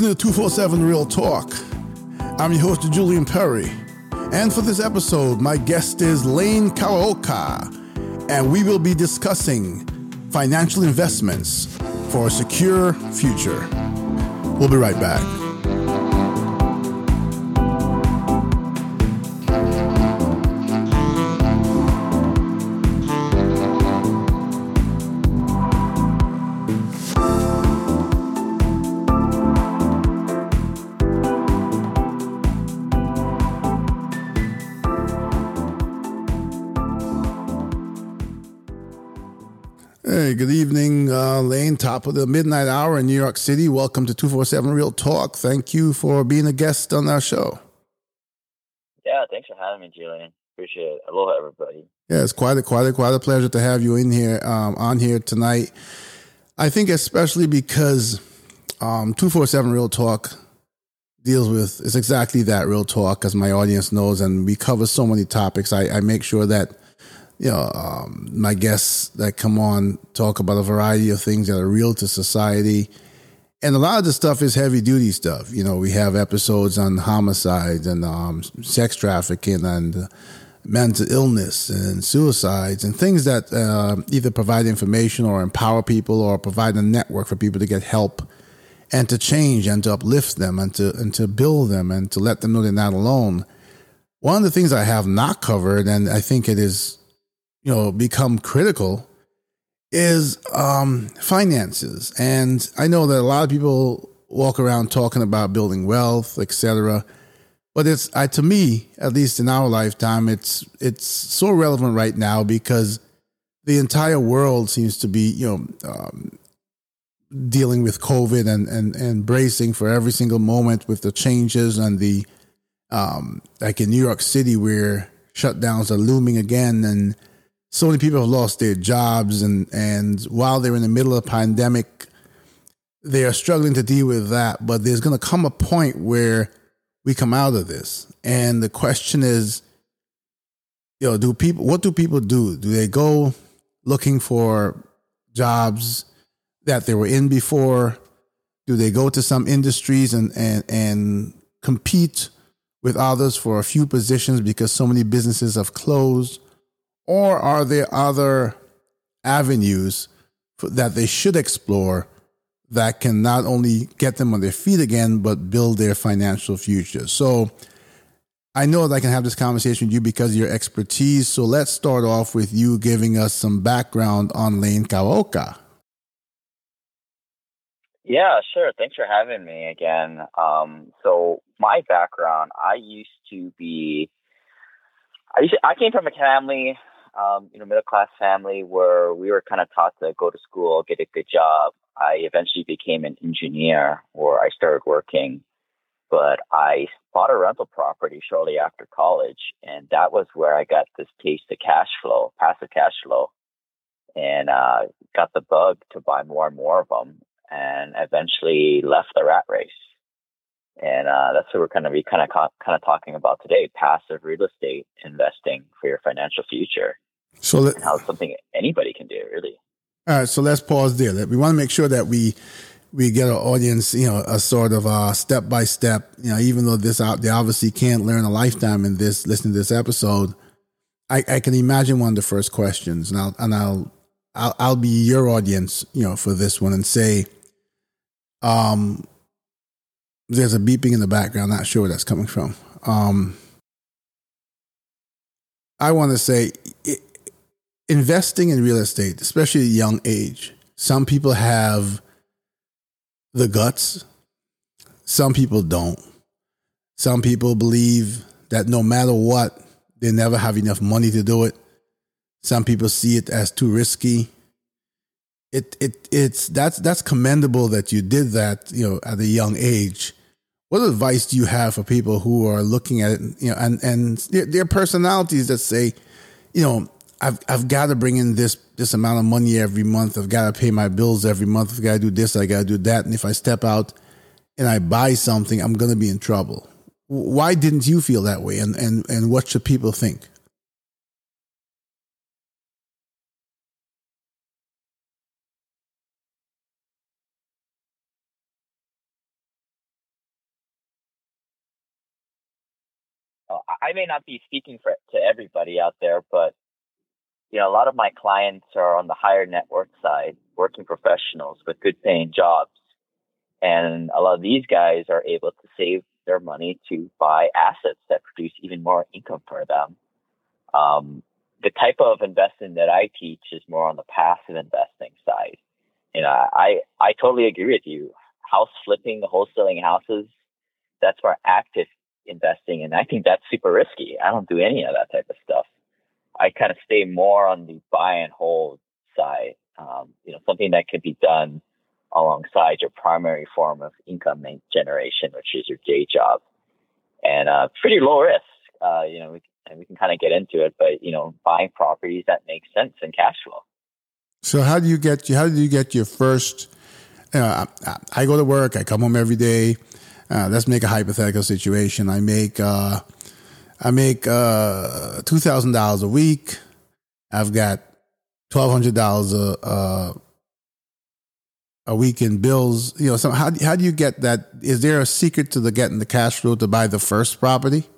listening to 247 Real Talk. I'm your host, Julian Perry. And for this episode, my guest is Lane Kawaoka, and we will be discussing financial investments for a secure future. We'll be right back. Top of the midnight hour in New York City. Welcome to 247 Real Talk. Thank you for being a guest on our show. Yeah, thanks for having me, Julian. Appreciate it. Aloha, everybody. Yeah, it's quite a, quite a, quite a pleasure to have you in here, um, on here tonight. I think especially because um, 247 Real Talk deals with, it's exactly that, real talk, as my audience knows, and we cover so many topics. I, I make sure that you know, um, my guests that come on talk about a variety of things that are real to society. And a lot of the stuff is heavy duty stuff. You know, we have episodes on homicides and um, sex trafficking and mental illness and suicides and things that uh, either provide information or empower people or provide a network for people to get help and to change and to uplift them and to and to build them and to let them know they're not alone. One of the things I have not covered, and I think it is you know become critical is um, finances. And i know that a lot of people walk around talking about building wealth etc but it's I, to me at least in our lifetime it's it's so relevant right now because the entire world seems to be you know um, dealing with covid and, and and bracing for every single moment with the changes and the um, like in new york city where shutdowns are looming again and so many people have lost their jobs and and while they're in the middle of a pandemic they are struggling to deal with that. But there's going to come a point where we come out of this. And the question is you know do people what do people do? Do they go looking for jobs that they were in before? Do they go to some industries and and and compete with others for a few positions because so many businesses have closed or are there other avenues that they should explore that can not only get them on their feet again, but build their financial future? So I know that I can have this conversation with you because of your expertise. So let's start off with you giving us some background on Lane Kawaoka. Yeah, sure. Thanks for having me again. Um, so my background, I used to be, I used to, I came from a family um, you know, middle class family where we were kind of taught to go to school, get a good job. I eventually became an engineer or I started working, but I bought a rental property shortly after college. And that was where I got this taste of cash flow, passive cash flow, and uh, got the bug to buy more and more of them and eventually left the rat race and uh, that's what we're going to be kind of kind of talking about today: passive real estate investing for your financial future. So that, how it's something anybody can do, really. All right, so let's pause there. We want to make sure that we we get our audience, you know, a sort of uh, step by step. You know, even though this out, they obviously can't learn a lifetime in this. Listening to this episode, I, I can imagine one of the first questions, and I'll and I'll I'll, I'll be your audience, you know, for this one, and say, um, there's a beeping in the background. Not sure where that's coming from. Um, I want to say it, investing in real estate, especially at a young age, some people have the guts, some people don't. Some people believe that no matter what, they never have enough money to do it. Some people see it as too risky. It it it's that's that's commendable that you did that, you know, at a young age what advice do you have for people who are looking at it, you know, and and their, personalities that say, you know, I've I've got to bring in this this amount of money every month. I've got to pay my bills every month. I've got to do this. I got to do that. And if I step out and I buy something, I'm going to be in trouble. Why didn't you feel that way? And and and what should people think? I may not be speaking for to everybody out there, but you know, a lot of my clients are on the higher network side, working professionals with good paying jobs. And a lot of these guys are able to save their money to buy assets that produce even more income for them. Um, the type of investing that I teach is more on the passive investing side. You know, I, I totally agree with you. House flipping, wholesaling houses, that's more active investing. And I think that's super risky. I don't do any of that type of stuff. I kind of stay more on the buy and hold side. Um, you know, something that could be done alongside your primary form of income generation, which is your day job, and uh, pretty low risk. Uh, you know, we, and we can kind of get into it, but you know, buying properties that make sense in cash flow. So, how do you get? How do you get your first? Uh, I go to work. I come home every day. Uh, let's make a hypothetical situation. I make uh, I make uh, two thousand dollars a week. I've got twelve hundred dollars a uh, a week in bills. You know, so how how do you get that? Is there a secret to the getting the cash flow to buy the first property?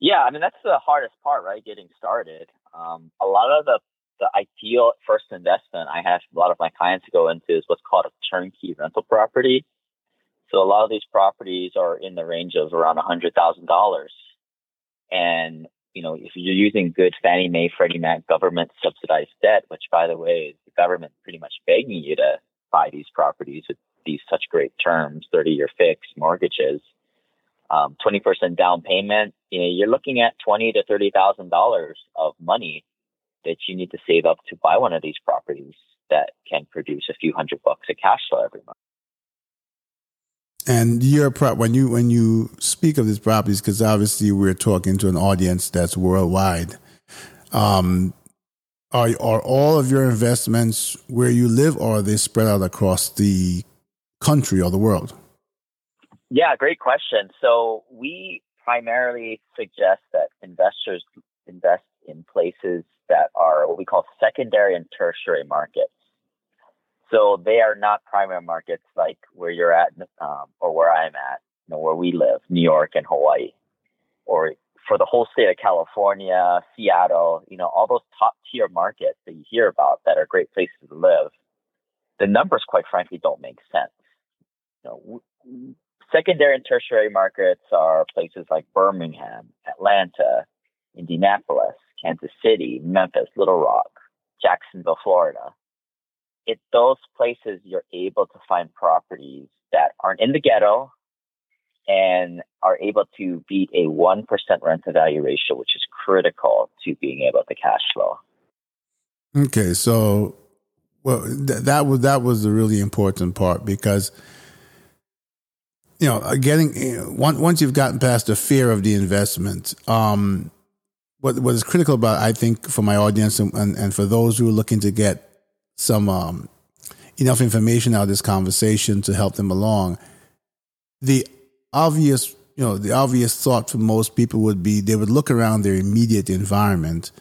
Yeah, I mean that's the hardest part, right? Getting started. Um, a lot of the the ideal first investment I have a lot of my clients go into is what's called a turnkey rental property. So a lot of these properties are in the range of around hundred thousand dollars. And, you know, if you're using good Fannie Mae, Freddie Mac government subsidized debt, which by the way, the government pretty much begging you to buy these properties with these such great terms, 30 year fixed mortgages, um, 20% down payment, you know, you're looking at 20 to $30,000 of money that you need to save up to buy one of these properties that can produce a few hundred bucks of cash flow every month. And your pro- when you when you speak of these properties, because obviously we're talking to an audience that's worldwide. Um, are are all of your investments where you live, or are they spread out across the country or the world? Yeah, great question. So we primarily suggest that investors invest in places that are what we call secondary and tertiary markets. So they are not primary markets like where you're at um, or where I'm at, you know, where we live, New York and Hawaii, or for the whole state of California, Seattle, you know, all those top tier markets that you hear about that are great places to live. The numbers, quite frankly, don't make sense. You know, secondary and tertiary markets are places like Birmingham, Atlanta, Indianapolis, Kansas City, Memphis, Little Rock, Jacksonville, Florida it's those places you're able to find properties that aren't in the ghetto and are able to beat a 1% rent to value ratio, which is critical to being able to cash flow. Okay, so well th- that was that was the really important part because you know getting you know, once you've gotten past the fear of the investment um, what what is critical about I think for my audience and, and, and for those who are looking to get some um, enough information out of this conversation to help them along. The obvious, you know, the obvious thought for most people would be they would look around their immediate environment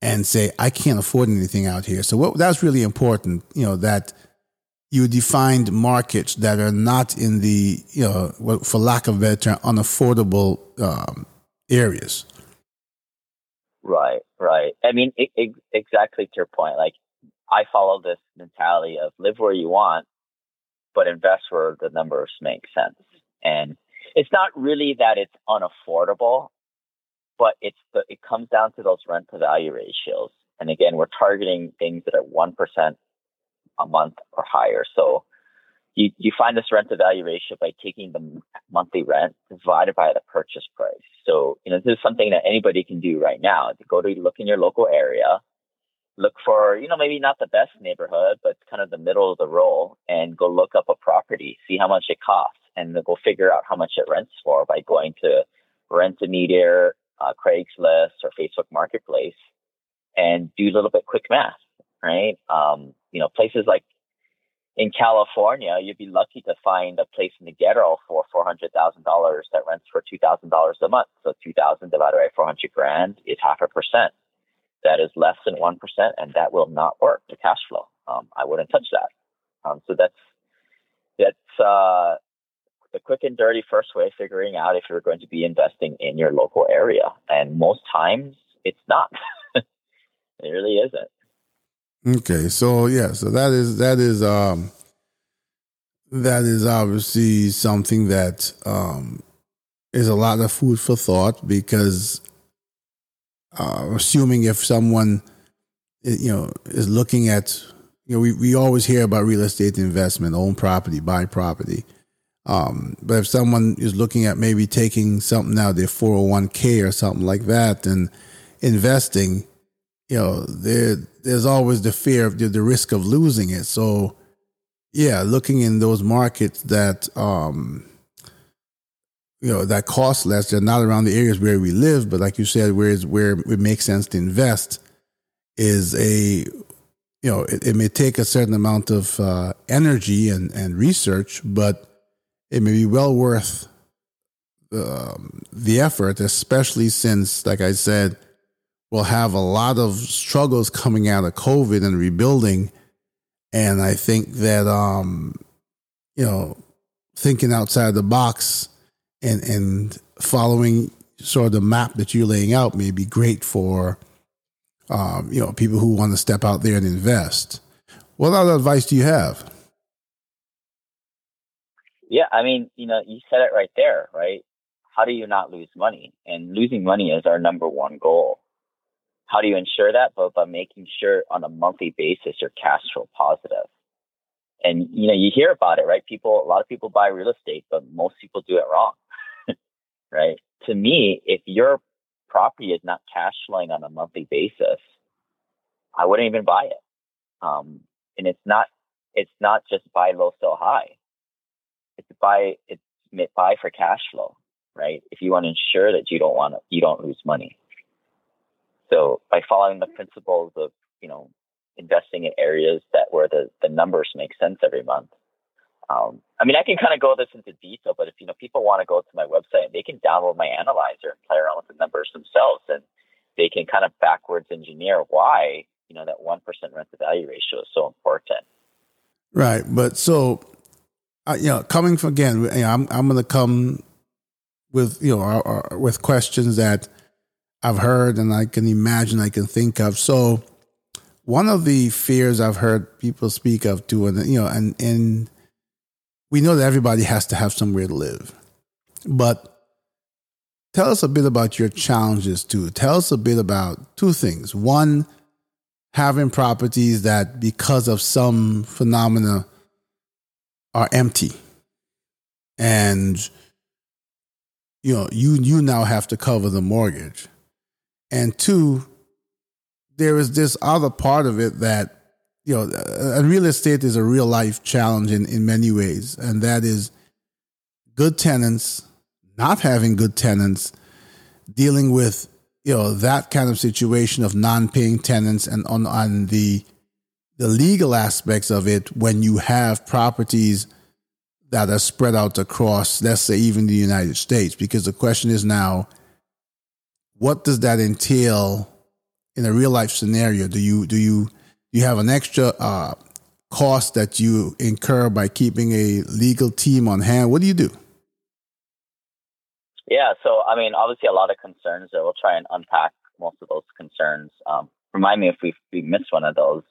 and say, "I can't afford anything out here." So what, that's really important, you know, that you defined markets that are not in the, you know, for lack of a better term, unaffordable um, areas. Right, right. I mean, it, it, exactly to your point. Like I follow this mentality of live where you want, but invest where the numbers make sense. And it's not really that it's unaffordable, but it's the, it comes down to those rent to value ratios. And again, we're targeting things that are 1% a month or higher. So you, you find this rent to value ratio by taking the monthly rent divided by the purchase price. So, you know, this is something that anybody can do right now. To go to look in your local area, look for, you know, maybe not the best neighborhood, but kind of the middle of the roll and go look up a property, see how much it costs, and then go figure out how much it rents for by going to Rentometer, uh, Craigslist, or Facebook Marketplace and do a little bit quick math, right? Um, you know, places like in California, you'd be lucky to find a place in the ghetto for four hundred thousand dollars that rents for two thousand dollars a month. So two thousand divided by four hundred grand is half a percent that is less than 1%, and that will not work to cash flow. Um, I wouldn't touch that. Um, so that's, that's, uh, the quick and dirty first way of figuring out if you're going to be investing in your local area. And most times it's not. it really isn't. Okay. So yeah, so that is that is um that is obviously something that um is a lot of food for thought because uh, assuming if someone you know is looking at you know we, we always hear about real estate investment own property buy property. Um, but if someone is looking at maybe taking something out of their 401k or something like that and investing you know there there's always the fear of the, the risk of losing it. So yeah looking in those markets that um you know that cost less. They're not around the areas where we live, but like you said, where where it makes sense to invest is a you know it, it may take a certain amount of uh, energy and and research, but it may be well worth um, the effort, especially since, like I said, we'll have a lot of struggles coming out of COVID and rebuilding. And I think that, um, you know, thinking outside the box and and following sort of the map that you're laying out may be great for um, you know people who want to step out there and invest. What other advice do you have? Yeah, I mean, you know, you said it right there, right? How do you not lose money? And losing money is our number one goal. How do you ensure that? But by making sure on a monthly basis you're cash flow positive. And you know, you hear about it, right? People, a lot of people buy real estate, but most people do it wrong right? To me, if your property is not cash flowing on a monthly basis, I wouldn't even buy it. Um, and it's not, it's not just buy low, sell high. It's buy, it's buy for cash flow, right? If you want to ensure that you don't want to, you don't lose money. So by following the principles of, you know, investing in areas that where the, the numbers make sense every month, um, I mean, I can kind of go this into detail, but if you know people want to go to my website, they can download my analyzer and play around with the numbers themselves, and they can kind of backwards engineer why you know that one percent rent to value ratio is so important. Right, but so uh, you know, coming from again, you know, I'm I'm going to come with you know our, our, with questions that I've heard and I can imagine I can think of. So one of the fears I've heard people speak of too, you know, and and we know that everybody has to have somewhere to live. But tell us a bit about your challenges too. Tell us a bit about two things. One, having properties that because of some phenomena are empty. And you know, you you now have to cover the mortgage. And two, there is this other part of it that you know, uh, real estate is a real life challenge in, in many ways, and that is good tenants, not having good tenants, dealing with you know that kind of situation of non-paying tenants, and on on the the legal aspects of it when you have properties that are spread out across, let's say, even the United States. Because the question is now, what does that entail in a real life scenario? Do you do you you have an extra uh, cost that you incur by keeping a legal team on hand. What do you do? Yeah, so I mean, obviously, a lot of concerns that we'll try and unpack most of those concerns. Um, remind me if we we missed one of those.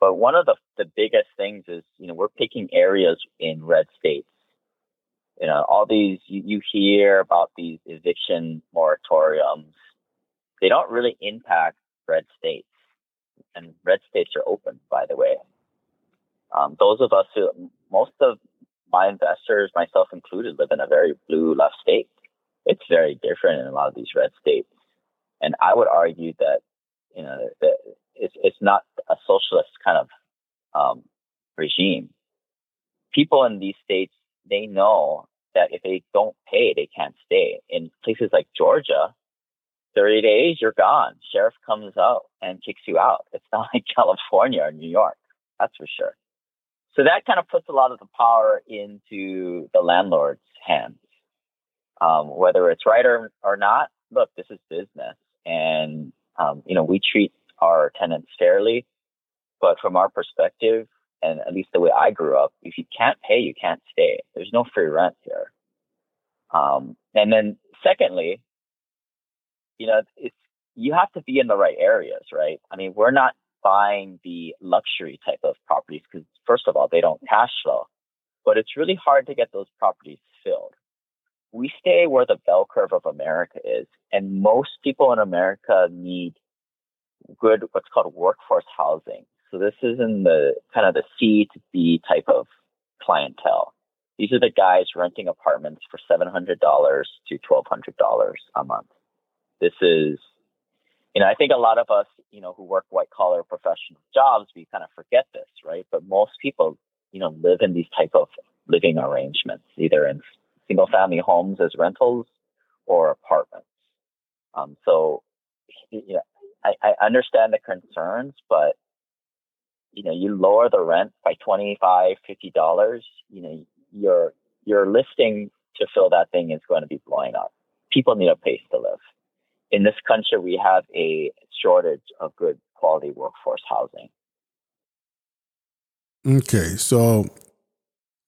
But one of the the biggest things is you know we're picking areas in red states. You know, all these you, you hear about these eviction moratoriums. They don't really impact red states and red states are open, by the way. Um, those of us who, most of my investors, myself included, live in a very blue left state. It's very different in a lot of these red states. And I would argue that, you know, that it's, it's not a socialist kind of um, regime. People in these states, they know that if they don't pay, they can't stay. In places like Georgia, 30 days, you're gone. Sheriff comes out and kicks you out. It's not like California or New York. That's for sure. So that kind of puts a lot of the power into the landlord's hands. Um, whether it's right or, or not, look, this is business. And, um, you know, we treat our tenants fairly. But from our perspective, and at least the way I grew up, if you can't pay, you can't stay. There's no free rent here. Um, and then secondly, you know, it's you have to be in the right areas, right? I mean, we're not buying the luxury type of properties because first of all, they don't cash flow, but it's really hard to get those properties filled. We stay where the bell curve of America is, and most people in America need good what's called workforce housing. So this is in the kind of the C to B type of clientele. These are the guys renting apartments for seven hundred dollars to twelve hundred dollars a month. This is, you know, I think a lot of us, you know, who work white collar professional jobs, we kind of forget this, right? But most people, you know, live in these type of living arrangements, either in single family homes as rentals or apartments. Um, so, you know, I, I understand the concerns, but you know, you lower the rent by 25 $50, you know, your, your listing to fill that thing is going to be blowing up. People need a place to live. In this country, we have a shortage of good quality workforce housing. Okay, so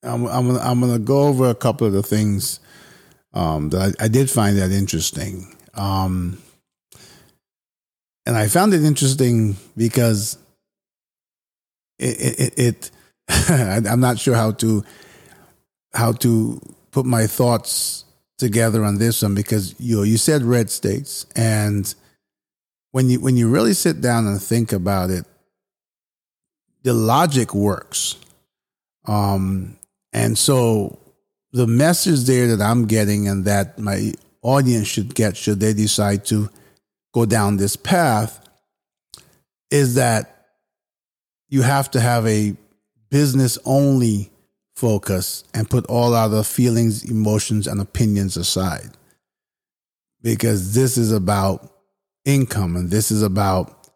I'm I'm I'm gonna go over a couple of the things um, that I, I, did find that interesting, um, and I found it interesting because it, it, it I'm not sure how to how to put my thoughts together on this one because you you said red states and when you when you really sit down and think about it the logic works. Um and so the message there that I'm getting and that my audience should get should they decide to go down this path is that you have to have a business only focus and put all other feelings, emotions, and opinions aside. Because this is about income and this is about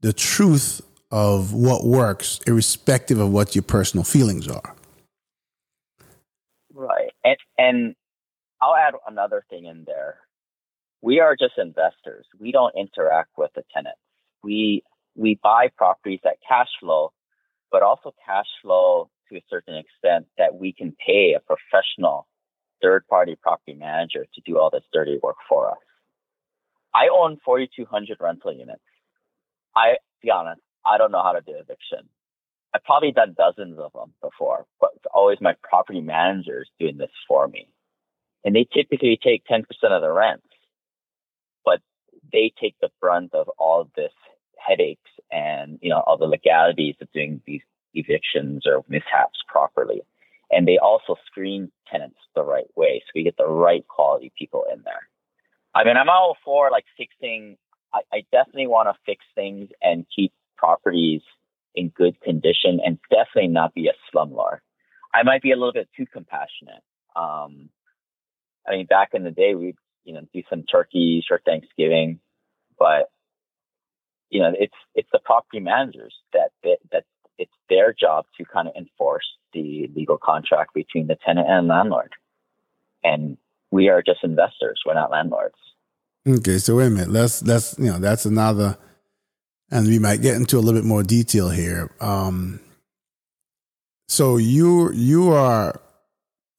the truth of what works, irrespective of what your personal feelings are. Right. And, and I'll add another thing in there. We are just investors. We don't interact with the tenants. We we buy properties at cash flow, but also cash flow to a certain extent that we can pay a professional third party property manager to do all this dirty work for us. I own 4,200 rental units. I, be honest, I don't know how to do eviction. I've probably done dozens of them before, but it's always my property managers doing this for me. And they typically take 10% of the rents, but they take the brunt of all this headaches and you know all the legalities of doing these evictions or mishaps properly. And they also screen tenants the right way, so we get the right quality people in there. I mean, I'm all for like fixing. I, I definitely want to fix things and keep properties in good condition, and definitely not be a slumlord. I might be a little bit too compassionate. Um, I mean, back in the day, we'd you know do some turkeys for Thanksgiving, but you know, it's it's the property managers that that, that it's their job to kind of enforce the legal contract between the tenant and landlord. And we are just investors; we're not landlords. Okay, so wait a minute. Let's let's you know that's another, and we might get into a little bit more detail here. Um, so you you are,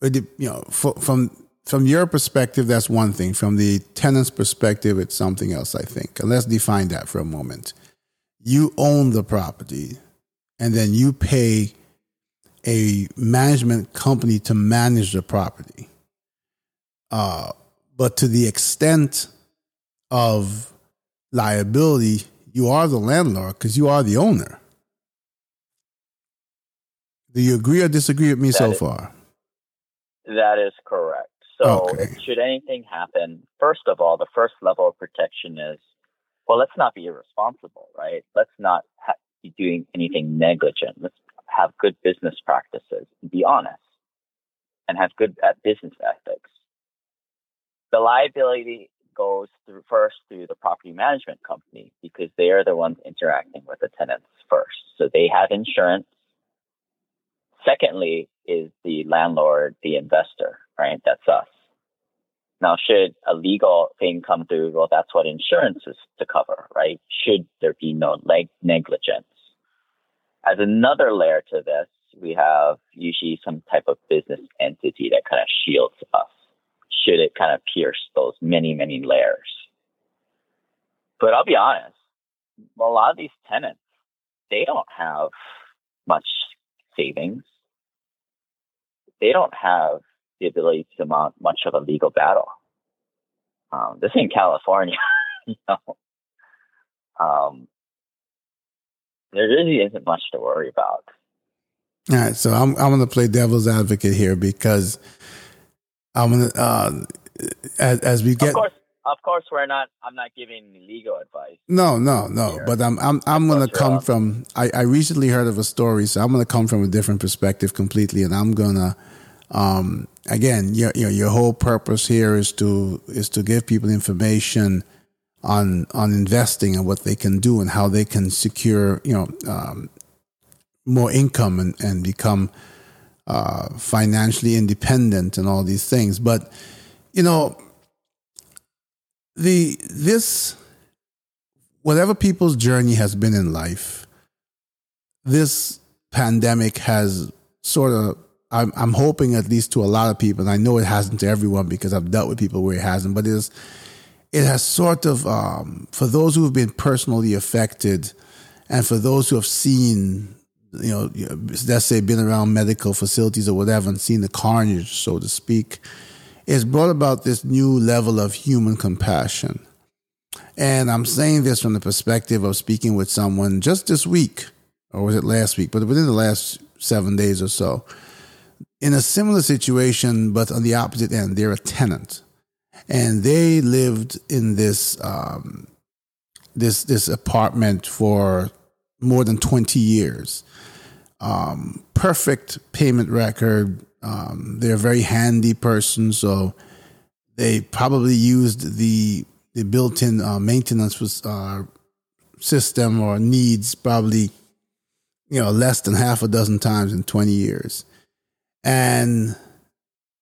you know, from from your perspective, that's one thing. From the tenant's perspective, it's something else, I think. And let's define that for a moment. You own the property, and then you pay a management company to manage the property. Uh, but to the extent of liability, you are the landlord because you are the owner. Do you agree or disagree with me that so is, far? That is correct. So, okay. should anything happen, first of all, the first level of protection is well, let's not be irresponsible, right? Let's not ha- be doing anything negligent. Let's have good business practices, be honest, and have good uh, business ethics. The liability goes through first through the property management company because they are the ones interacting with the tenants first. So they have insurance. Secondly, is the landlord, the investor, right? That's us. Now, should a legal thing come through, well, that's what insurance is to cover, right? Should there be no leg- negligence? As another layer to this, we have usually some type of business entity that kind of shields us. should it kind of pierce those many, many layers. But I'll be honest, a lot of these tenants, they don't have much savings. They don't have the ability to mount much of a legal battle. Um, this in California, you know, um, there really isn't much to worry about. All right, so I'm I'm going to play devil's advocate here because I'm going to uh, as as we get. Of course, of course, we're not. I'm not giving legal advice. No, no, no. Here. But I'm I'm I'm going to come from. I I recently heard of a story, so I'm going to come from a different perspective completely, and I'm going to. Um, again, your, your your whole purpose here is to is to give people information on on investing and what they can do and how they can secure you know um, more income and and become uh, financially independent and all these things. But you know the this whatever people's journey has been in life, this pandemic has sort of I'm, I'm hoping at least to a lot of people, and I know it hasn't to everyone because I've dealt with people where it hasn't, but it is it has sort of, um, for those who have been personally affected and for those who have seen, you know, let's say been around medical facilities or whatever and seen the carnage, so to speak, it's brought about this new level of human compassion. And I'm saying this from the perspective of speaking with someone just this week, or was it last week, but within the last seven days or so, in a similar situation, but on the opposite end, they're a tenant and they lived in this um, this this apartment for more than twenty years. Um, perfect payment record. Um, they're a very handy person, so they probably used the the built-in uh, maintenance uh, system or needs probably you know less than half a dozen times in 20 years and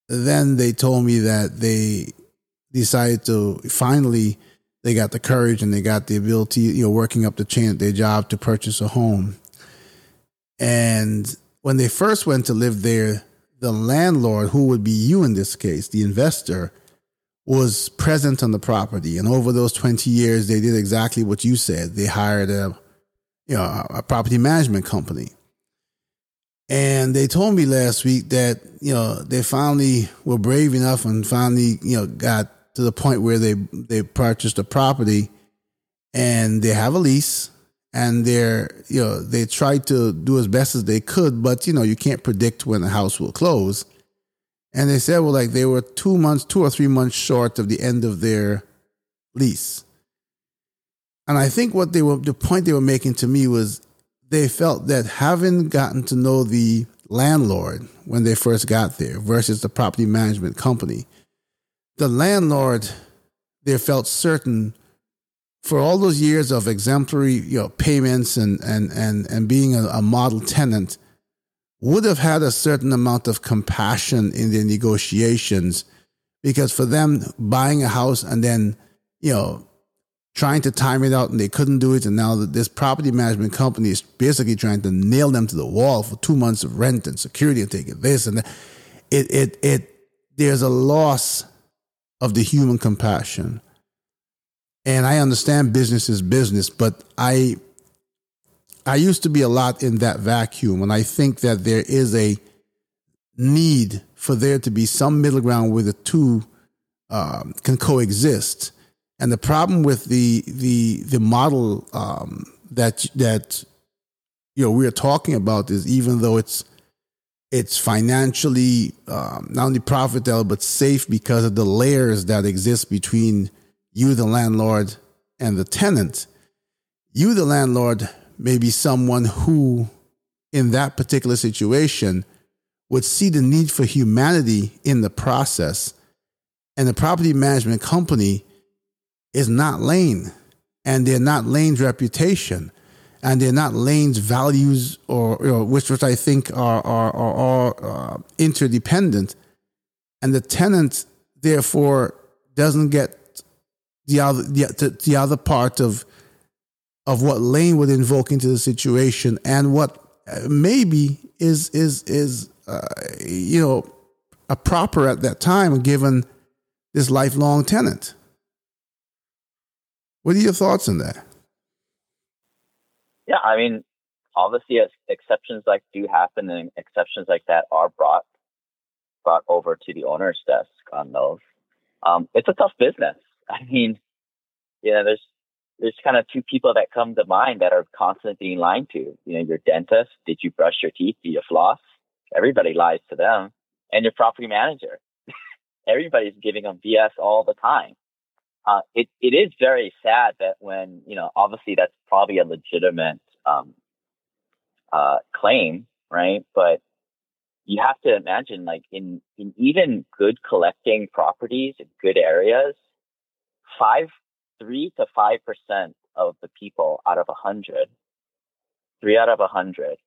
then they told me that they decided to finally they got the courage and they got the ability, you know, working up the chain at their job to purchase a home. And when they first went to live there, the landlord, who would be you in this case, the investor, was present on the property. And over those 20 years, they did exactly what you said. They hired a, you know, a property management company. And they told me last week that, you know, they finally were brave enough and finally, you know, got to the point where they they purchased a property and they have a lease and they're you know they tried to do as best as they could but you know you can't predict when the house will close. And they said well like they were two months two or three months short of the end of their lease. And i think what they were the point they were making to me was they felt that having gotten to know the landlord when they first got there versus the property management company the landlord they felt certain for all those years of exemplary you know, payments and, and, and, and being a, a model tenant would have had a certain amount of compassion in their negotiations because for them buying a house and then you know trying to time it out and they couldn't do it and now this property management company is basically trying to nail them to the wall for two months of rent and security and taking this and it it it there's a loss of the human compassion. And I understand business is business, but I I used to be a lot in that vacuum, and I think that there is a need for there to be some middle ground where the two um, can coexist. And the problem with the the the model um, that that you know we're talking about is even though it's it's financially um, not only profitable but safe because of the layers that exist between you, the landlord, and the tenant. You, the landlord, may be someone who, in that particular situation, would see the need for humanity in the process, and the property management company is not Lane, and they're not Lane's reputation and they're not Lane's values or which which I think are are are, are uh, interdependent, and the tenant therefore doesn't get the other the, the other part of of what Lane would invoke into the situation and what uh, maybe is is is uh, you know a proper at that time given this lifelong tenant. What are your thoughts on that? Yeah, I mean, obviously, exceptions like do happen, and exceptions like that are brought brought over to the owner's desk on those. Um, it's a tough business. I mean, you know, there's there's kind of two people that come to mind that are constantly being lied to. You know, your dentist, did you brush your teeth? Do you floss? Everybody lies to them. And your property manager. Everybody's giving them BS all the time. Uh, it, it is very sad that when, you know, obviously that's probably a legitimate um, uh, claim, right? But you have to imagine, like, in, in even good collecting properties in good areas, five three to five percent of the people out of a hundred, three out of a hundred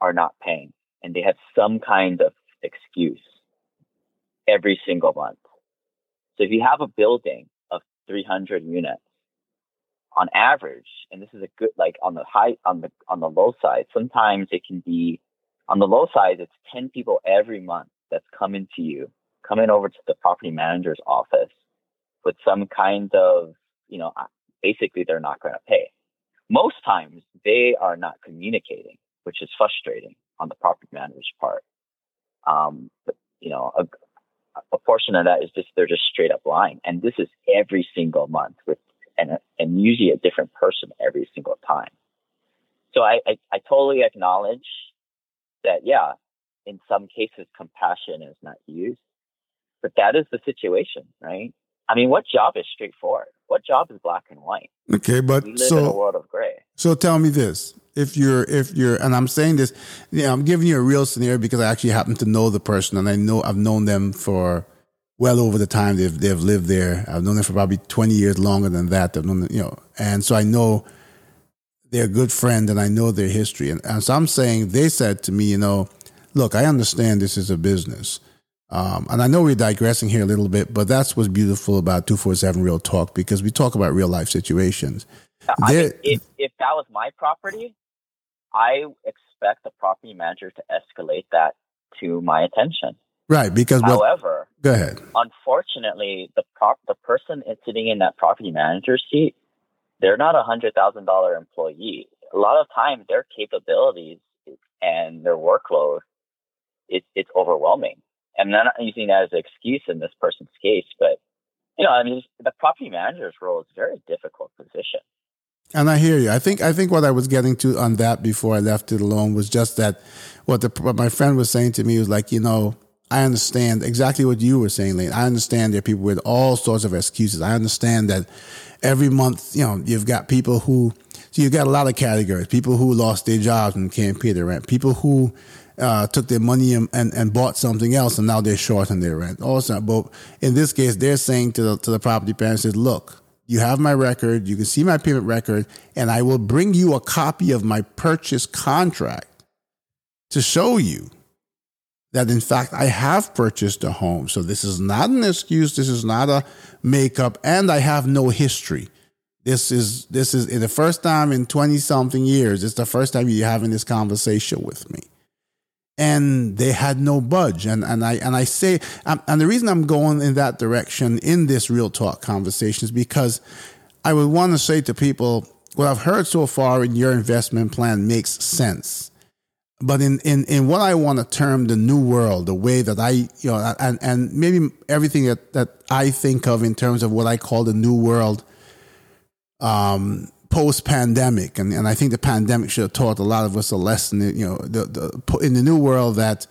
are not paying and they have some kind of excuse every single month. So if you have a building 300 units on average, and this is a good, like on the high, on the, on the low side, sometimes it can be on the low side, it's 10 people every month that's coming to you, coming over to the property manager's office with some kind of you know, basically they're not going to pay. Most times they are not communicating, which is frustrating on the property manager's part. Um, but you know, a, a portion of that is just they're just straight up lying, and this is every single month with and and usually a different person every single time. So I, I, I totally acknowledge that yeah, in some cases compassion is not used, but that is the situation, right? I mean, what job is straightforward? What job is black and white? Okay, but we live so, in a world of gray. So tell me this: if you're, if you're, and I'm saying this, you know, I'm giving you a real scenario because I actually happen to know the person, and I know I've known them for well over the time they've they've lived there. I've known them for probably 20 years longer than that. I've known, them, you know, and so I know they're a good friend, and I know their history. And, and so I'm saying they said to me, you know, look, I understand this is a business um, and I know we're digressing here a little bit, but that's what's beautiful about 247 Real Talk because we talk about real life situations. If, if that was my property, I expect the property manager to escalate that to my attention. Right, because what, however, go ahead. Unfortunately, the prop the person sitting in that property manager seat, they're not a hundred thousand dollar employee. A lot of times, their capabilities and their workload, it, it's overwhelming. And I'm not using that as an excuse in this person's case, but you know, I mean, the property manager's role is a very difficult position. And I hear you. I think I think what I was getting to on that before I left it alone was just that what the what my friend was saying to me was like, you know, I understand exactly what you were saying, Lane. I understand there are people with all sorts of excuses. I understand that every month, you know, you've got people who so you've got a lot of categories. People who lost their jobs and can't pay their rent. People who uh, took their money and, and, and, bought something else and now they're short on their rent. Also, but in this case, they're saying to the, to the property parents, look, you have my record, you can see my payment record, and I will bring you a copy of my purchase contract to show you that in fact I have purchased a home. So this is not an excuse, this is not a makeup, and I have no history. This is this is the first time in 20 something years. It's the first time you're having this conversation with me and they had no budge. And, and I, and I say, um, and the reason I'm going in that direction in this real talk conversation is because I would want to say to people, what I've heard so far in your investment plan makes sense. But in, in, in what I want to term the new world, the way that I, you know, and, and maybe everything that, that I think of in terms of what I call the new world, um, post pandemic, and, and I think the pandemic should have taught a lot of us a lesson. You know, the, the, in the new world that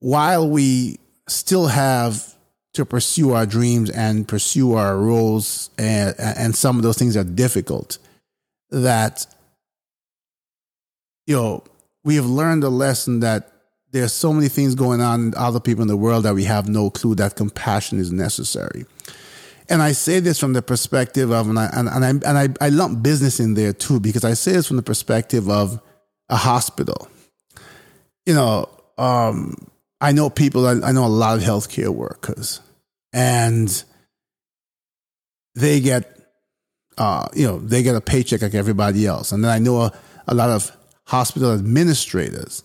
while we still have to pursue our dreams and pursue our roles, and, and some of those things are difficult, that you know we have learned a lesson that there's so many things going on in other people in the world that we have no clue that compassion is necessary and I say this from the perspective of, and I, and, I, and I, I lump business in there too, because I say this from the perspective of a hospital. You know, um, I know people, I, I know a lot of healthcare workers, and they get, uh, you know, they get a paycheck like everybody else. And then I know a, a lot of hospital administrators,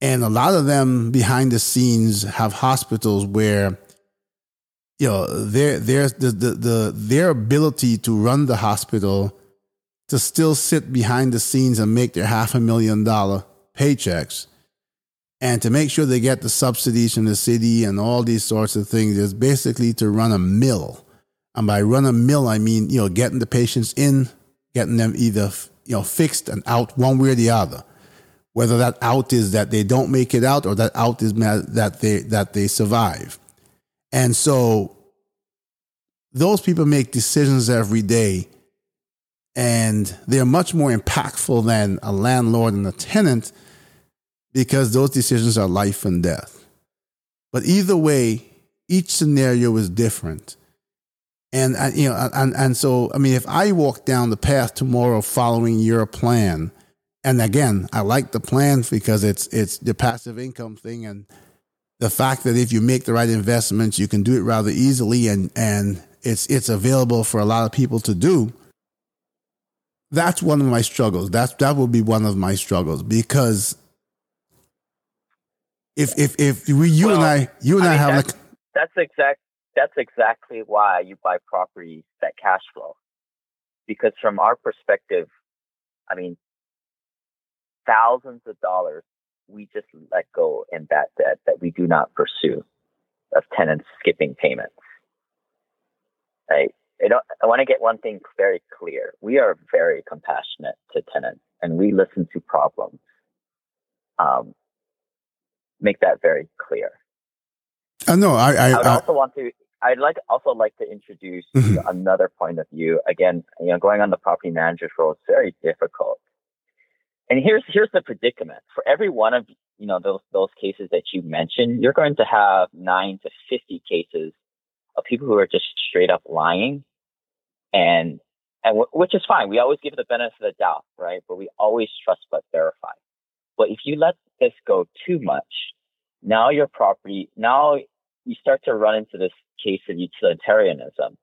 and a lot of them behind the scenes have hospitals where you know, their their the, the the their ability to run the hospital to still sit behind the scenes and make their half a million dollar paychecks and to make sure they get the subsidies from the city and all these sorts of things is basically to run a mill. And by run a mill, I mean, you know, getting the patients in, getting them either, you know, fixed and out one way or the other. Whether that out is that they don't make it out or that out is that they, that they survive. And so those people make decisions every day and they're much more impactful than a landlord and a tenant because those decisions are life and death. But either way, each scenario is different. And, you know, and, and so, I mean, if I walk down the path tomorrow following your plan, and again, I like the plan because it's, it's the passive income thing and the fact that if you make the right investments, you can do it rather easily and, and it's, it's available for a lot of people to do that's one of my struggles. That's that would be one of my struggles because if if if we you well, and I you and I, I mean, have that's, like that's exact that's exactly why you buy properties that cash flow because from our perspective, I mean, thousands of dollars we just let go in that debt that we do not pursue of tenants skipping payments. Right? I, don't, I want to get one thing very clear. We are very compassionate to tenants and we listen to problems. Um, make that very clear. Uh, no, I, I, I would I, also want to. I'd like also like to introduce mm-hmm. another point of view. Again, you know, going on the property manager's role is very difficult. And here's here's the predicament. For every one of you know those those cases that you mentioned, you're going to have nine to fifty cases of people who are just straight up lying and and w- which is fine. We always give the benefit of the doubt, right? But we always trust but verify. But if you let this go too much, now your property, now you start to run into this case of utilitarianism.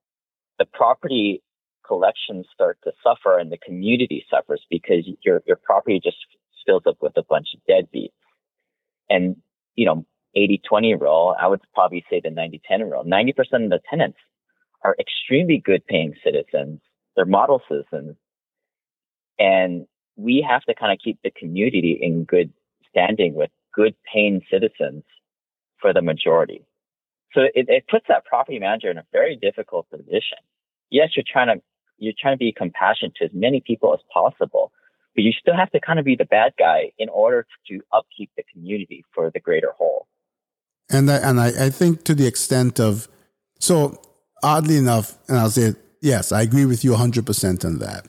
The property collections start to suffer and the community suffers because your, your property just fills up with a bunch of deadbeats. And, you know, 80 20 rule, I would probably say the 90 10 rule. 90% of the tenants are extremely good paying citizens. They're model citizens. And we have to kind of keep the community in good standing with good paying citizens for the majority. So it, it puts that property manager in a very difficult position. Yes, you're trying to, you're trying to be compassionate to as many people as possible, but you still have to kind of be the bad guy in order to upkeep the community for the greater whole. And I, and I, I think to the extent of, so oddly enough, and I'll say, yes, I agree with you 100% on that.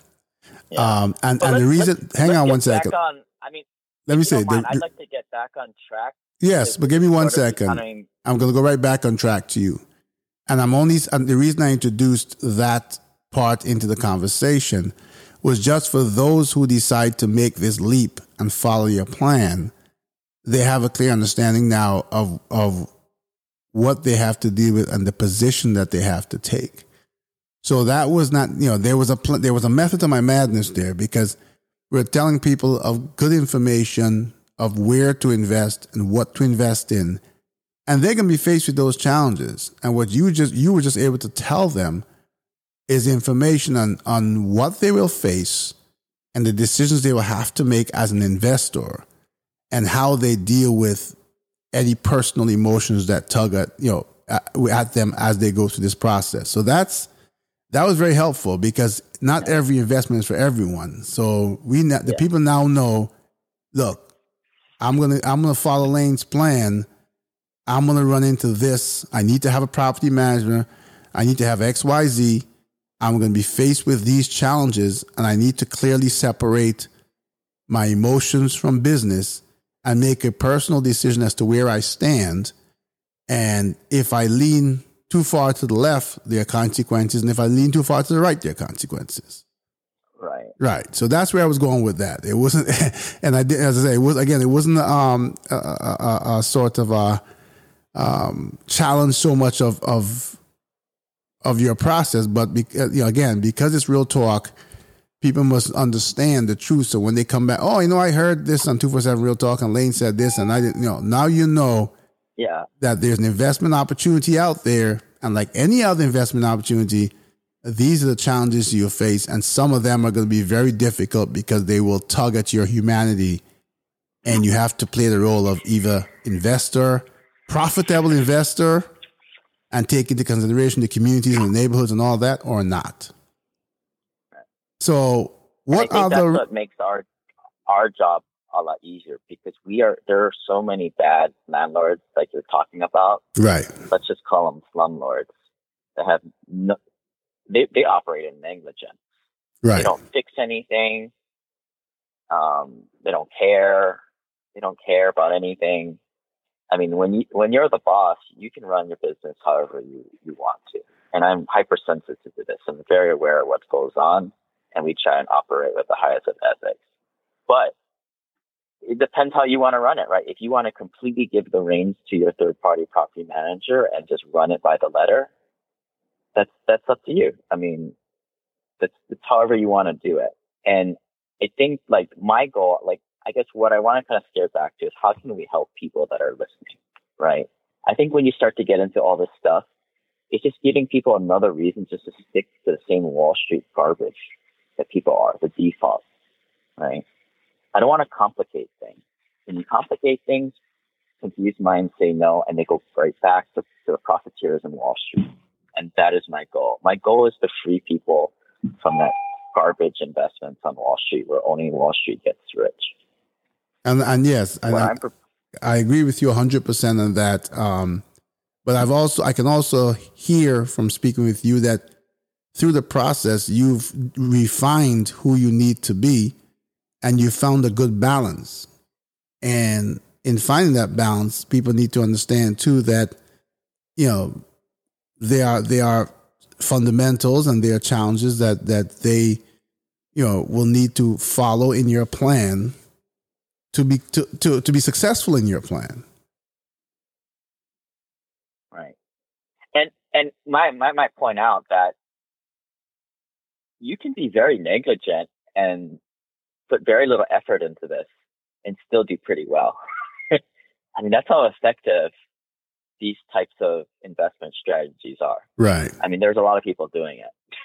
Yeah. Um, and, and the reason, hang on one second. On, I mean, let me say, the, I'd like to get back on track. Yes, but give me one second. I'm going to go right back on track to you. And I'm only, and the reason I introduced that part into the conversation was just for those who decide to make this leap and follow your plan. They have a clear understanding now of, of what they have to deal with and the position that they have to take. So that was not, you know, there was a pl- there was a method to my madness there because we're telling people of good information of where to invest and what to invest in, and they're going to be faced with those challenges. And what you just you were just able to tell them is information on on what they will face and the decisions they will have to make as an investor and how they deal with any personal emotions that tug at you know at them as they go through this process. So that's that was very helpful because not every investment is for everyone. So we the yeah. people now know. Look, I'm gonna I'm gonna follow Lane's plan. I'm gonna run into this. I need to have a property manager. I need to have X Y Z. I'm going to be faced with these challenges, and I need to clearly separate my emotions from business and make a personal decision as to where I stand. And if I lean too far to the left, there are consequences. And if I lean too far to the right, there are consequences. Right. Right. So that's where I was going with that. It wasn't, and I did, as I say, it was, again, it wasn't um, a, a, a sort of a um, challenge so much of, of, of your process, but uh, you know, again, because it's real talk, people must understand the truth. So when they come back, oh, you know, I heard this on 247 Real Talk and Lane said this and I didn't, you know, now you know yeah. that there's an investment opportunity out there And like any other investment opportunity, these are the challenges you face. And some of them are going to be very difficult because they will tug at your humanity. And you have to play the role of either investor, profitable investor, and take into consideration the communities and the neighborhoods and all that, or not. So, what are the what makes our our job a lot easier because we are there are so many bad landlords like you're talking about. Right. Let's just call them slumlords that have no. They they operate in negligence. Right. They don't fix anything. Um, they don't care. They don't care about anything. I mean, when you when you're the boss, you can run your business however you you want to. And I'm hypersensitive to this. I'm very aware of what goes on, and we try and operate with the highest of ethics. But it depends how you want to run it, right? If you want to completely give the reins to your third party property manager and just run it by the letter, that's that's up to you. I mean, that's, that's however you want to do it. And I think like my goal, like I guess what I want to kind of steer back to is how can we help people that are listening, right? I think when you start to get into all this stuff, it's just giving people another reason just to stick to the same Wall Street garbage that people are, the default, right? I don't want to complicate things. When you complicate things, confused minds say no, and they go right back to, to the profiteers in Wall Street. And that is my goal. My goal is to free people from that garbage investments on Wall Street where only Wall Street gets rich. And, and yes, I, I, agree with you 100% on that. Um, but I've also, I can also hear from speaking with you that through the process, you've refined who you need to be and you found a good balance. And in finding that balance, people need to understand too that, you know, there are there are fundamentals and there are challenges that that they, you know, will need to follow in your plan to be to, to, to be successful in your plan. Right. And and my, my might point out that you can be very negligent and put very little effort into this and still do pretty well. I mean, that's how effective these types of investment strategies are. Right. I mean, there's a lot of people doing it.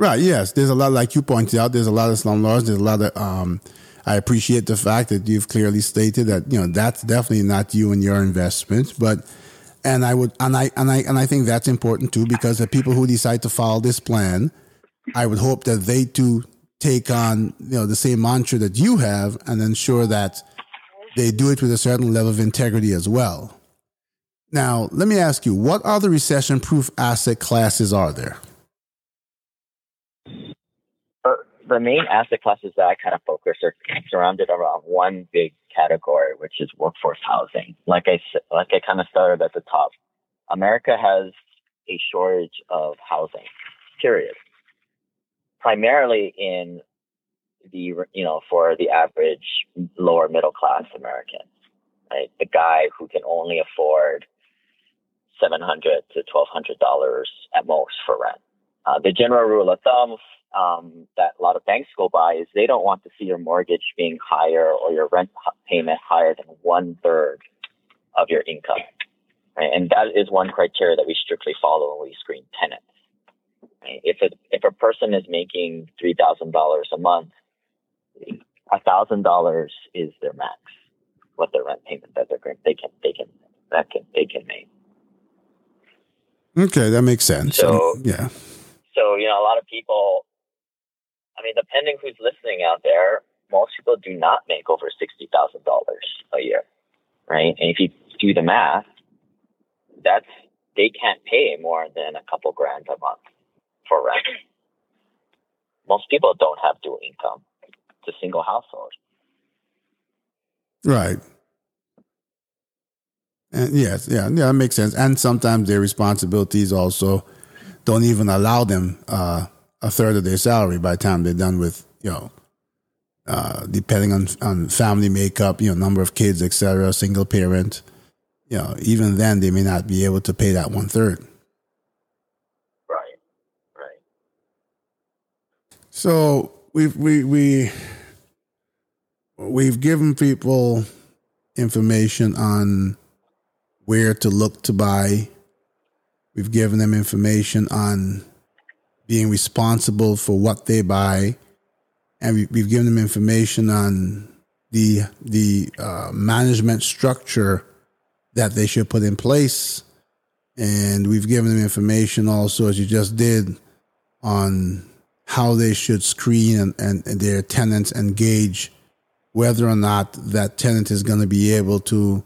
Right. Yes. There's a lot, like you pointed out, there's a lot of slumlords. There's a lot of, um, I appreciate the fact that you've clearly stated that, you know, that's definitely not you and your investments, but, and I would, and I, and I, and I think that's important too, because the people who decide to follow this plan, I would hope that they too take on you know the same mantra that you have and ensure that they do it with a certain level of integrity as well. Now, let me ask you, what other recession proof asset classes are there? Uh, the main asset classes that I kind of focus are surrounded around one big category, which is workforce housing. Like I like I kind of started at the top. America has a shortage of housing, period primarily in the you know for the average lower middle class American, right? The guy who can only afford seven hundred to twelve hundred dollars at most for rent. Uh, the general rule of thumb um, that a lot of banks go by is they don't want to see your mortgage being higher or your rent payment higher than one third of your income. Right? And that is one criteria that we strictly follow when we screen tenants. If a if a person is making three thousand dollars a month, a thousand dollars is their max, what their rent payment that they're they can they can that can they can make. Okay, that makes sense. So um, yeah. So you know, a lot of people. I mean, depending who's listening out there, most people do not make over sixty thousand dollars a year, right? And if you do the math, that's they can't pay more than a couple grand a month for rent. Most people don't have dual income. It's a single household. Right. And yes, yeah, yeah, that makes sense. And sometimes their responsibilities also don't even allow them uh, a third of their salary by the time they're done with, you know, uh, depending on on family makeup, you know, number of kids, etc., single parent. You know, even then they may not be able to pay that one third. right right So we've we we we've given people information on where to look to buy We've given them information on being responsible for what they buy, and we, we've given them information on the the uh, management structure that they should put in place, and we've given them information also, as you just did, on how they should screen and, and, and their tenants engage whether or not that tenant is going to be able to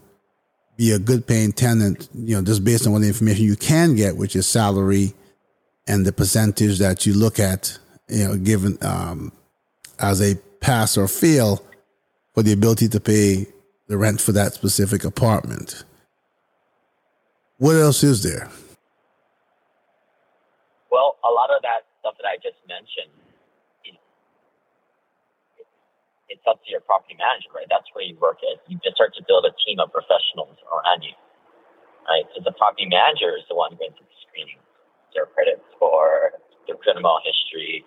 be a good paying tenant, you know, just based on what information you can get, which is salary and the percentage that you look at, you know, given um, as a pass or fail for the ability to pay the rent for that specific apartment. What else is there? Well, a lot of that stuff that I just mentioned, it's up to your property manager, right? That's where you work at. You just start to build a team of professionals around you, right? So the property manager is the one going through the screening, their credit score, their criminal history,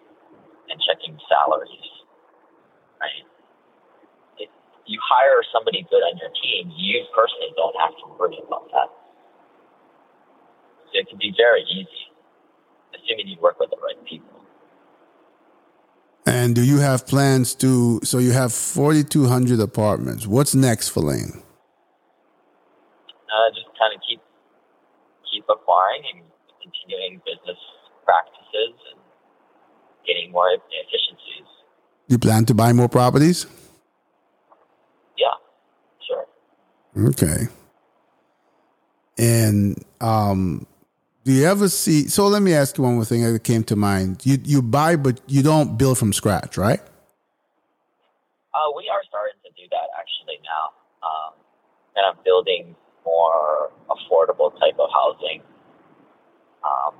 and checking salaries, right? If you hire somebody good on your team, you personally don't have to worry about that. So it can be very easy, assuming you work with the right people. And do you have plans to? So you have forty two hundred apartments. What's next for Lane? Uh, just kind of keep keep acquiring and continuing business practices and getting more efficiencies. You plan to buy more properties? Yeah, sure. Okay. And um, do you ever see? So let me ask you one more thing that came to mind. You you buy, but you don't build from scratch, right? Uh, we are starting to do that actually now, um, and I'm building more affordable type of housing. Um,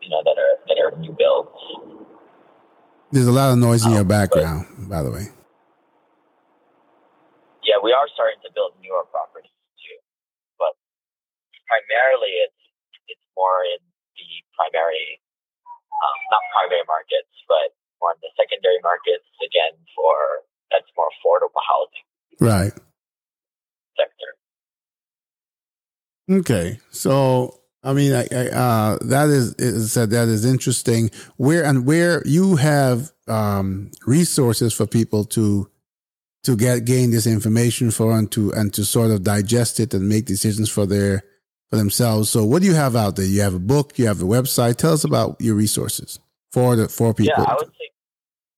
you know that are that are new builds. There's a lot of noise in your um, background, but, by the way. Yeah, we are starting to build newer properties too, but primarily it's more in the primary, um, not primary markets, but more in the secondary markets, again, for that's more affordable housing. Right. Sector. Okay. So, I mean, I, I, uh, that is, is said that is interesting. Where and where you have um, resources for people to to get gain this information for and to and to sort of digest it and make decisions for their for themselves. So, what do you have out there? You have a book, you have a website. Tell us about your resources for the for people. Yeah, I would think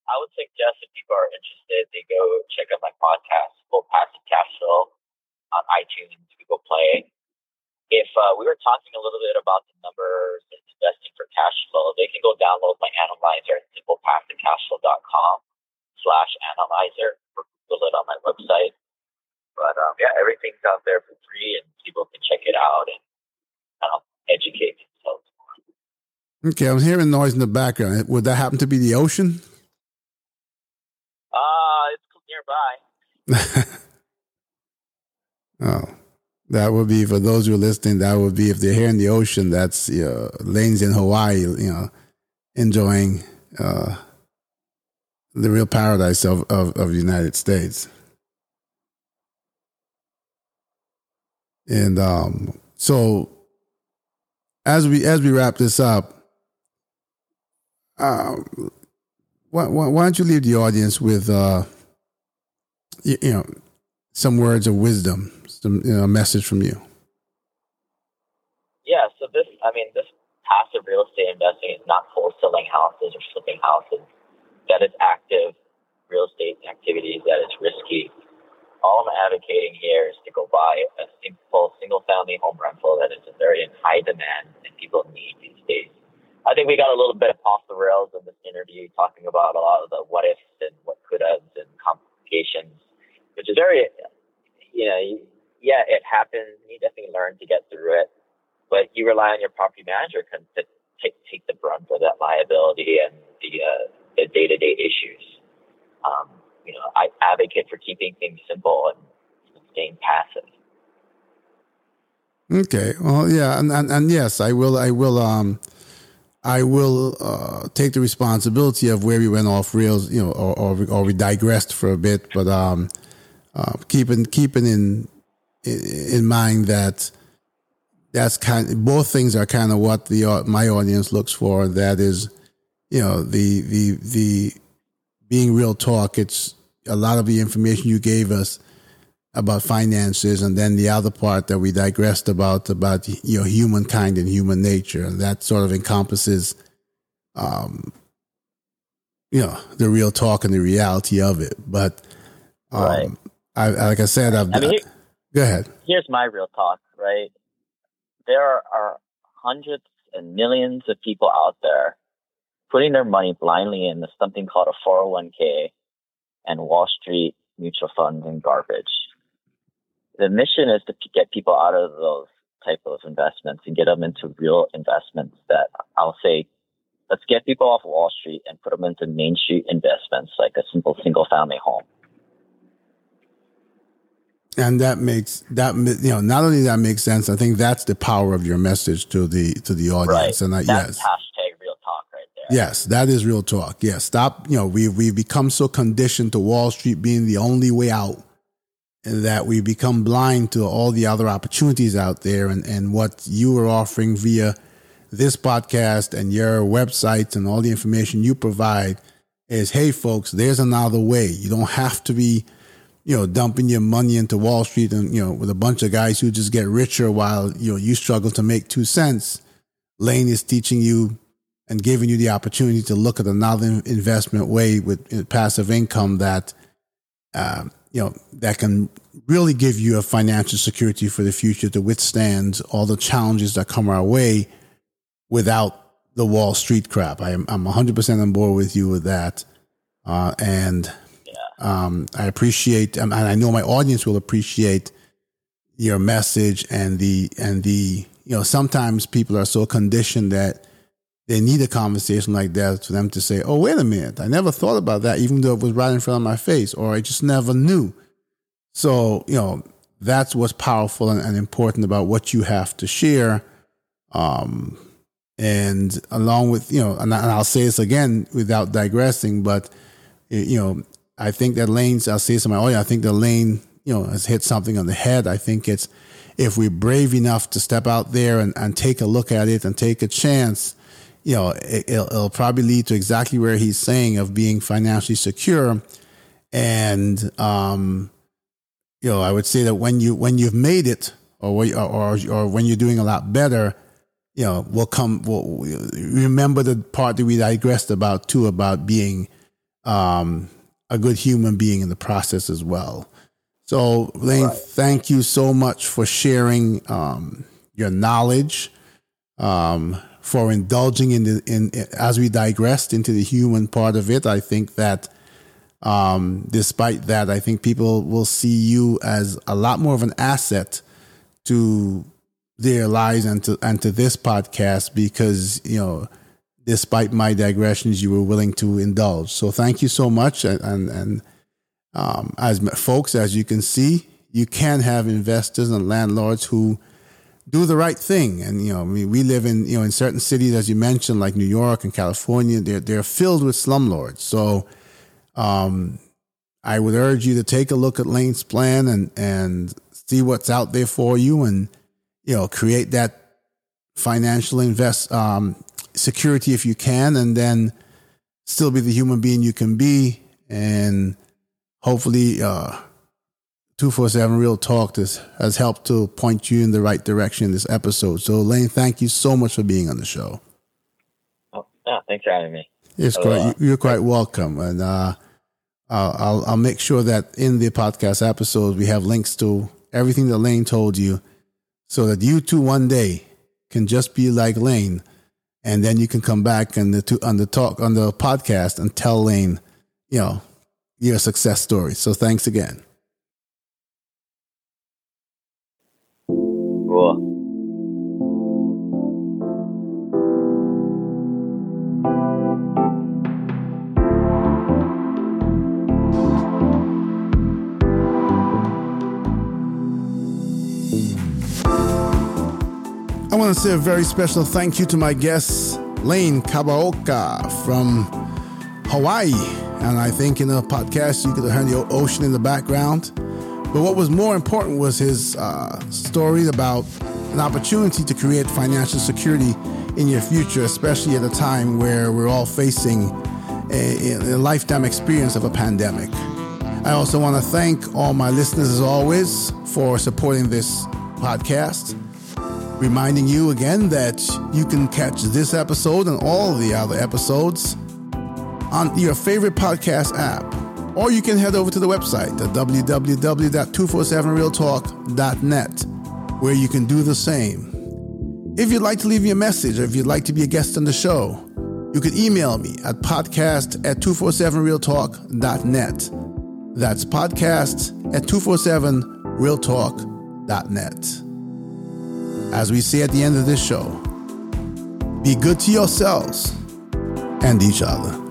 I would suggest if people are interested, they go check out my podcast, Full Passive Cash Flow, on iTunes, Google Play. If uh, we were talking a little bit about the numbers and investing for cash flow, they can go download my analyzer at simplepassivecashflow.com slash analyzer or Google it on my website. But um, yeah, everything's out there for free and people can check it out and um, educate themselves more. Okay, I'm hearing noise in the background. Would that happen to be the ocean? Uh, it's nearby. oh, that would be for those who are listening. That would be if they're here in the ocean. That's you know, lanes in Hawaii. You know, enjoying uh, the real paradise of, of, of the United States. And um, so as we as we wrap this up, um, why, why, why, don't you leave the audience with uh, you, you, know some words of wisdom, some you know, a message from you? Yeah. So this, I mean, this passive real estate investing is not wholesaling houses or flipping houses. That is active real estate activities. That is risky all I'm advocating here is to go buy a simple single family home rental that is very in high demand and people need these days. I think we got a little bit off the rails in this interview talking about a lot of the what ifs and what could haves and complications, which is very, you know, yeah, it happens. You definitely learn to get through it, but you rely on your property manager to take, take the brunt of that liability and the, uh, the day-to-day issues. Um, you know, I advocate for keeping things simple and staying passive. Okay. Well, yeah, and, and, and yes, I will. I will. Um, I will uh, take the responsibility of where we went off rails, you know, or or, or we digressed for a bit, but um, uh, keeping keeping in in mind that that's kind. Of, both things are kind of what the my audience looks for. That is, you know, the the the being real talk. It's a lot of the information you gave us about finances, and then the other part that we digressed about about you know humankind and human nature, and that sort of encompasses, um, you know, the real talk and the reality of it. But um, right. I, like I said, I've. I mean, go ahead. Here's my real talk, right? There are hundreds and millions of people out there putting their money blindly into something called a 401k and Wall Street mutual funds and garbage the mission is to get people out of those type of investments and get them into real investments that I'll say, let's get people off Wall Street and put them into Main Street investments like a simple single family home. And that makes that you know not only that makes sense. I think that's the power of your message to the to the audience. Right. And I, that's yes, hashtag real talk right there. Yes, that is real talk. Yes, stop. You know we we've become so conditioned to Wall Street being the only way out that we become blind to all the other opportunities out there and, and what you are offering via this podcast and your websites and all the information you provide is hey folks there's another way you don't have to be you know dumping your money into wall street and you know with a bunch of guys who just get richer while you know you struggle to make two cents lane is teaching you and giving you the opportunity to look at another investment way with passive income that uh, you know, that can really give you a financial security for the future to withstand all the challenges that come our way without the Wall Street crap. I am, I'm 100% on board with you with that. Uh, and um, I appreciate, um, and I know my audience will appreciate your message and the, and the, you know, sometimes people are so conditioned that they need a conversation like that for them to say, oh, wait a minute, I never thought about that, even though it was right in front of my face, or I just never knew. So, you know, that's what's powerful and, and important about what you have to share. Um, and along with, you know, and, I'll say this again without digressing, but, you know, I think that Lane's, I'll say to my audience, I think that Lane, you know, has hit something on the head. I think it's, if we're brave enough to step out there and, and take a look at it and take a chance, you know, it, will it'll probably lead to exactly where he's saying of being financially secure. And, um, you know, I would say that when you, when you've made it or, or, or when you're doing a lot better, you know, we'll come, will remember the part that we digressed about too, about being, um, a good human being in the process as well. So, Lane, right. thank you so much for sharing um, your knowledge, um, for indulging in the in, in, as we digressed into the human part of it. I think that um, despite that, I think people will see you as a lot more of an asset to their lives and to and to this podcast because you know, despite my digressions, you were willing to indulge. So thank you so much, and and, and um, as folks, as you can see, you can have investors and landlords who do the right thing. And you know, I mean, we live in you know in certain cities, as you mentioned, like New York and California. They're they're filled with slumlords. So, um, I would urge you to take a look at Lane's plan and and see what's out there for you, and you know, create that financial invest um, security if you can, and then still be the human being you can be, and hopefully. Uh, 247 Real Talk this has helped to point you in the right direction in this episode. So, Lane, thank you so much for being on the show. Oh, yeah, thanks for having me. Yes, quite, you're quite welcome. And uh, I'll, I'll make sure that in the podcast episodes, we have links to everything that Lane told you so that you too one day can just be like Lane. And then you can come back and the, on the talk on the podcast and tell Lane, you know, your success story. So thanks again. I want to say a very special thank you to my guest, Lane Kawaoka from Hawaii. And I think in the podcast, you could have heard the ocean in the background. But what was more important was his uh, story about an opportunity to create financial security in your future, especially at a time where we're all facing a, a lifetime experience of a pandemic. I also want to thank all my listeners, as always, for supporting this podcast. Reminding you again that you can catch this episode and all the other episodes on your favorite podcast app. Or you can head over to the website at www.247realtalk.net where you can do the same. If you'd like to leave me a message or if you'd like to be a guest on the show, you can email me at podcast at 247realtalk.net. That's podcast at 247realtalk.net. As we say at the end of this show, be good to yourselves and each other.